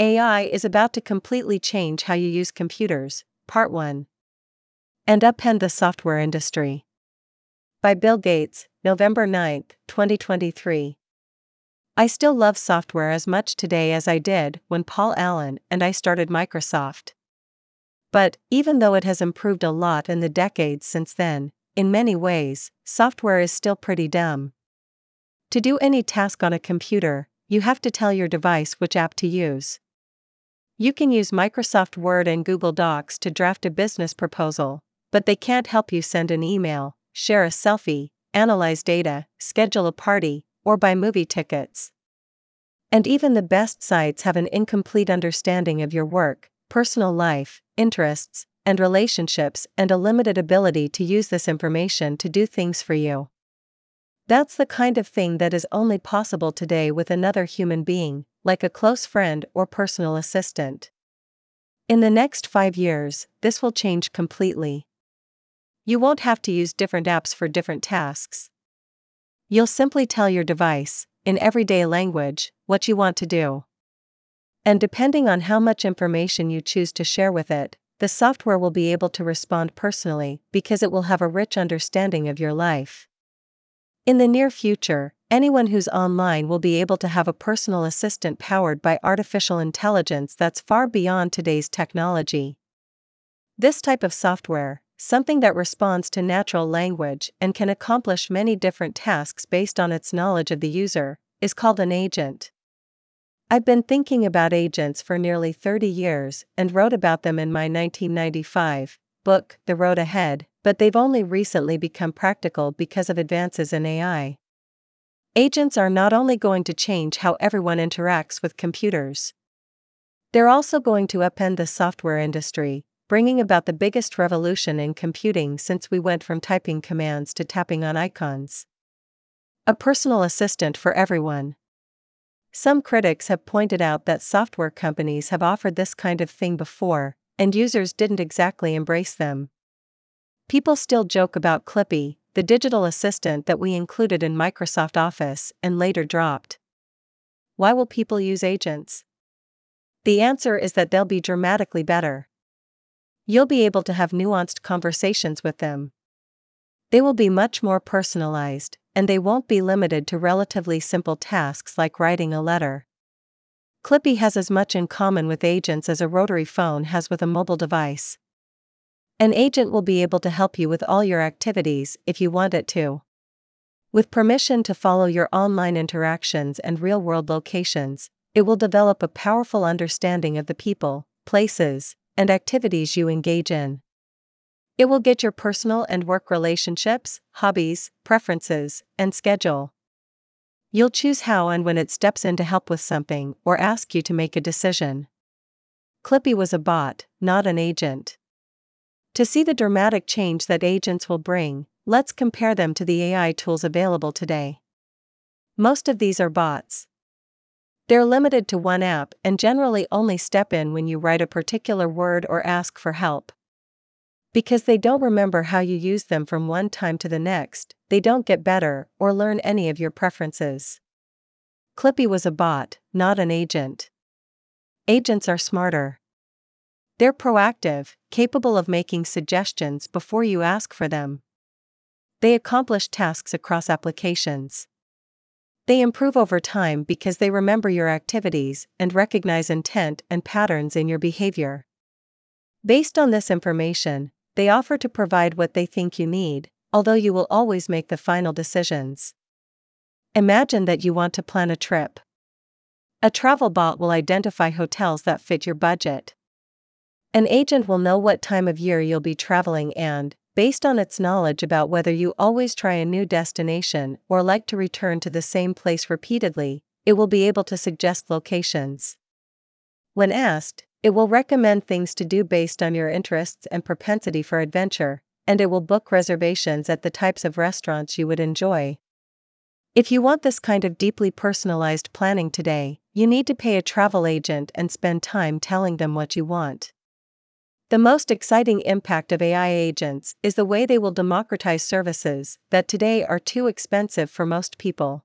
AI is about to completely change how you use computers, Part 1. And upend the software industry. By Bill Gates, November 9, 2023. I still love software as much today as I did when Paul Allen and I started Microsoft. But, even though it has improved a lot in the decades since then, in many ways, software is still pretty dumb. To do any task on a computer, you have to tell your device which app to use. You can use Microsoft Word and Google Docs to draft a business proposal, but they can't help you send an email, share a selfie, analyze data, schedule a party, or buy movie tickets. And even the best sites have an incomplete understanding of your work, personal life, interests, and relationships, and a limited ability to use this information to do things for you. That's the kind of thing that is only possible today with another human being, like a close friend or personal assistant. In the next five years, this will change completely. You won't have to use different apps for different tasks. You'll simply tell your device, in everyday language, what you want to do. And depending on how much information you choose to share with it, the software will be able to respond personally because it will have a rich understanding of your life. In the near future, Anyone who's online will be able to have a personal assistant powered by artificial intelligence that's far beyond today's technology. This type of software, something that responds to natural language and can accomplish many different tasks based on its knowledge of the user, is called an agent. I've been thinking about agents for nearly 30 years and wrote about them in my 1995 book, The Road Ahead, but they've only recently become practical because of advances in AI. Agents are not only going to change how everyone interacts with computers, they're also going to upend the software industry, bringing about the biggest revolution in computing since we went from typing commands to tapping on icons. A personal assistant for everyone. Some critics have pointed out that software companies have offered this kind of thing before, and users didn't exactly embrace them. People still joke about Clippy, the digital assistant that we included in Microsoft Office and later dropped. Why will people use agents? The answer is that they'll be dramatically better. You'll be able to have nuanced conversations with them. They will be much more personalized, and they won't be limited to relatively simple tasks like writing a letter. Clippy has as much in common with agents as a rotary phone has with a mobile device. An agent will be able to help you with all your activities if you want it to. With permission to follow your online interactions and real world locations, it will develop a powerful understanding of the people, places, and activities you engage in. It will get your personal and work relationships, hobbies, preferences, and schedule. You'll choose how and when it steps in to help with something or ask you to make a decision. Clippy was a bot, not an agent. To see the dramatic change that agents will bring, let's compare them to the AI tools available today. Most of these are bots. They're limited to one app and generally only step in when you write a particular word or ask for help. Because they don't remember how you use them from one time to the next, they don't get better or learn any of your preferences. Clippy was a bot, not an agent. Agents are smarter. They're proactive, capable of making suggestions before you ask for them. They accomplish tasks across applications. They improve over time because they remember your activities and recognize intent and patterns in your behavior. Based on this information, they offer to provide what they think you need, although you will always make the final decisions. Imagine that you want to plan a trip. A travel bot will identify hotels that fit your budget. An agent will know what time of year you'll be traveling and, based on its knowledge about whether you always try a new destination or like to return to the same place repeatedly, it will be able to suggest locations. When asked, it will recommend things to do based on your interests and propensity for adventure, and it will book reservations at the types of restaurants you would enjoy. If you want this kind of deeply personalized planning today, you need to pay a travel agent and spend time telling them what you want. The most exciting impact of AI agents is the way they will democratize services that today are too expensive for most people.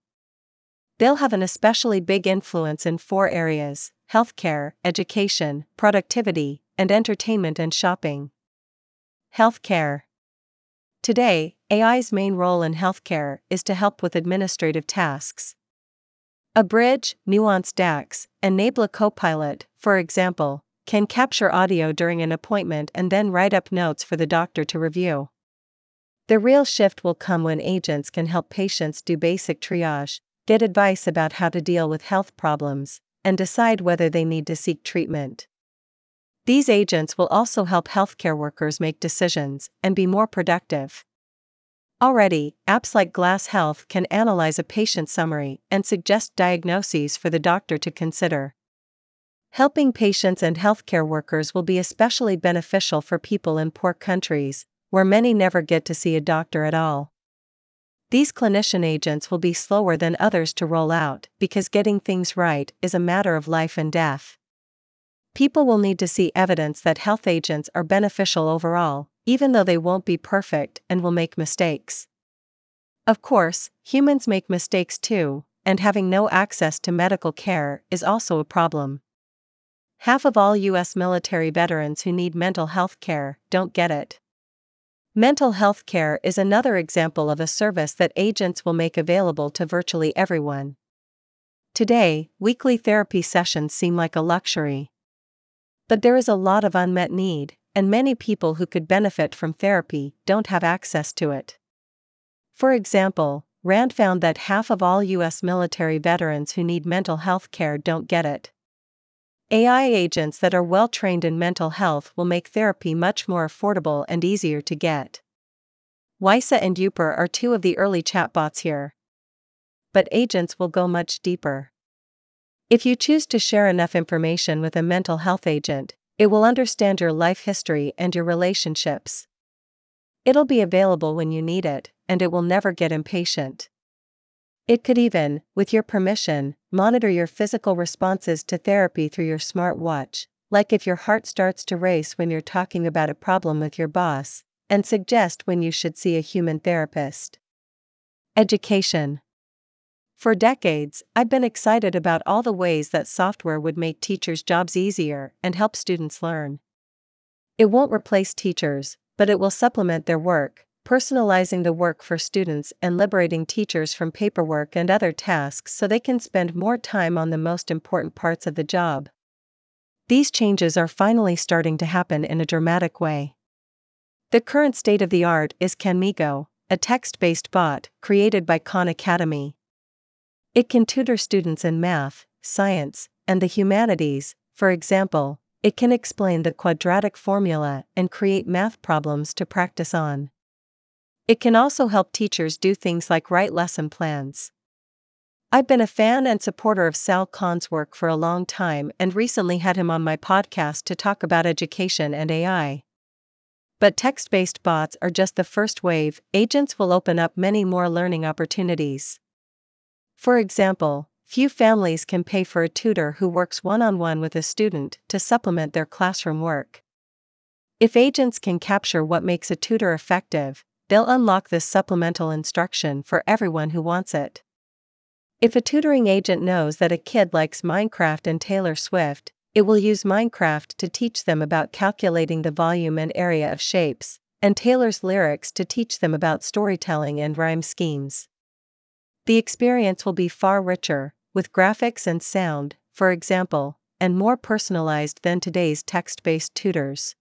They'll have an especially big influence in four areas healthcare, education, productivity, and entertainment and shopping. Healthcare. Today, AI's main role in healthcare is to help with administrative tasks. Abridge, Nuance DAX, and Nabla Copilot, for example, can capture audio during an appointment and then write up notes for the doctor to review. The real shift will come when agents can help patients do basic triage, get advice about how to deal with health problems, and decide whether they need to seek treatment. These agents will also help healthcare workers make decisions and be more productive. Already, apps like Glass Health can analyze a patient summary and suggest diagnoses for the doctor to consider. Helping patients and healthcare workers will be especially beneficial for people in poor countries, where many never get to see a doctor at all. These clinician agents will be slower than others to roll out because getting things right is a matter of life and death. People will need to see evidence that health agents are beneficial overall, even though they won't be perfect and will make mistakes. Of course, humans make mistakes too, and having no access to medical care is also a problem. Half of all U.S. military veterans who need mental health care don't get it. Mental health care is another example of a service that agents will make available to virtually everyone. Today, weekly therapy sessions seem like a luxury. But there is a lot of unmet need, and many people who could benefit from therapy don't have access to it. For example, RAND found that half of all U.S. military veterans who need mental health care don't get it. AI agents that are well trained in mental health will make therapy much more affordable and easier to get. Wysa and Youper are two of the early chatbots here. But agents will go much deeper. If you choose to share enough information with a mental health agent, it will understand your life history and your relationships. It'll be available when you need it, and it will never get impatient. It could even, with your permission, monitor your physical responses to therapy through your smartwatch, like if your heart starts to race when you're talking about a problem with your boss, and suggest when you should see a human therapist. Education for decades, I've been excited about all the ways that software would make teachers' jobs easier and help students learn. It won't replace teachers, but it will supplement their work, personalizing the work for students and liberating teachers from paperwork and other tasks so they can spend more time on the most important parts of the job. These changes are finally starting to happen in a dramatic way. The current state of the art is Khanmigo, a text based bot created by Khan Academy. It can tutor students in math, science, and the humanities, for example, it can explain the quadratic formula and create math problems to practice on. It can also help teachers do things like write lesson plans. I've been a fan and supporter of Sal Khan's work for a long time and recently had him on my podcast to talk about education and AI. But text based bots are just the first wave, agents will open up many more learning opportunities. For example, few families can pay for a tutor who works one on one with a student to supplement their classroom work. If agents can capture what makes a tutor effective, they'll unlock this supplemental instruction for everyone who wants it. If a tutoring agent knows that a kid likes Minecraft and Taylor Swift, it will use Minecraft to teach them about calculating the volume and area of shapes, and Taylor's lyrics to teach them about storytelling and rhyme schemes. The experience will be far richer, with graphics and sound, for example, and more personalized than today's text based tutors.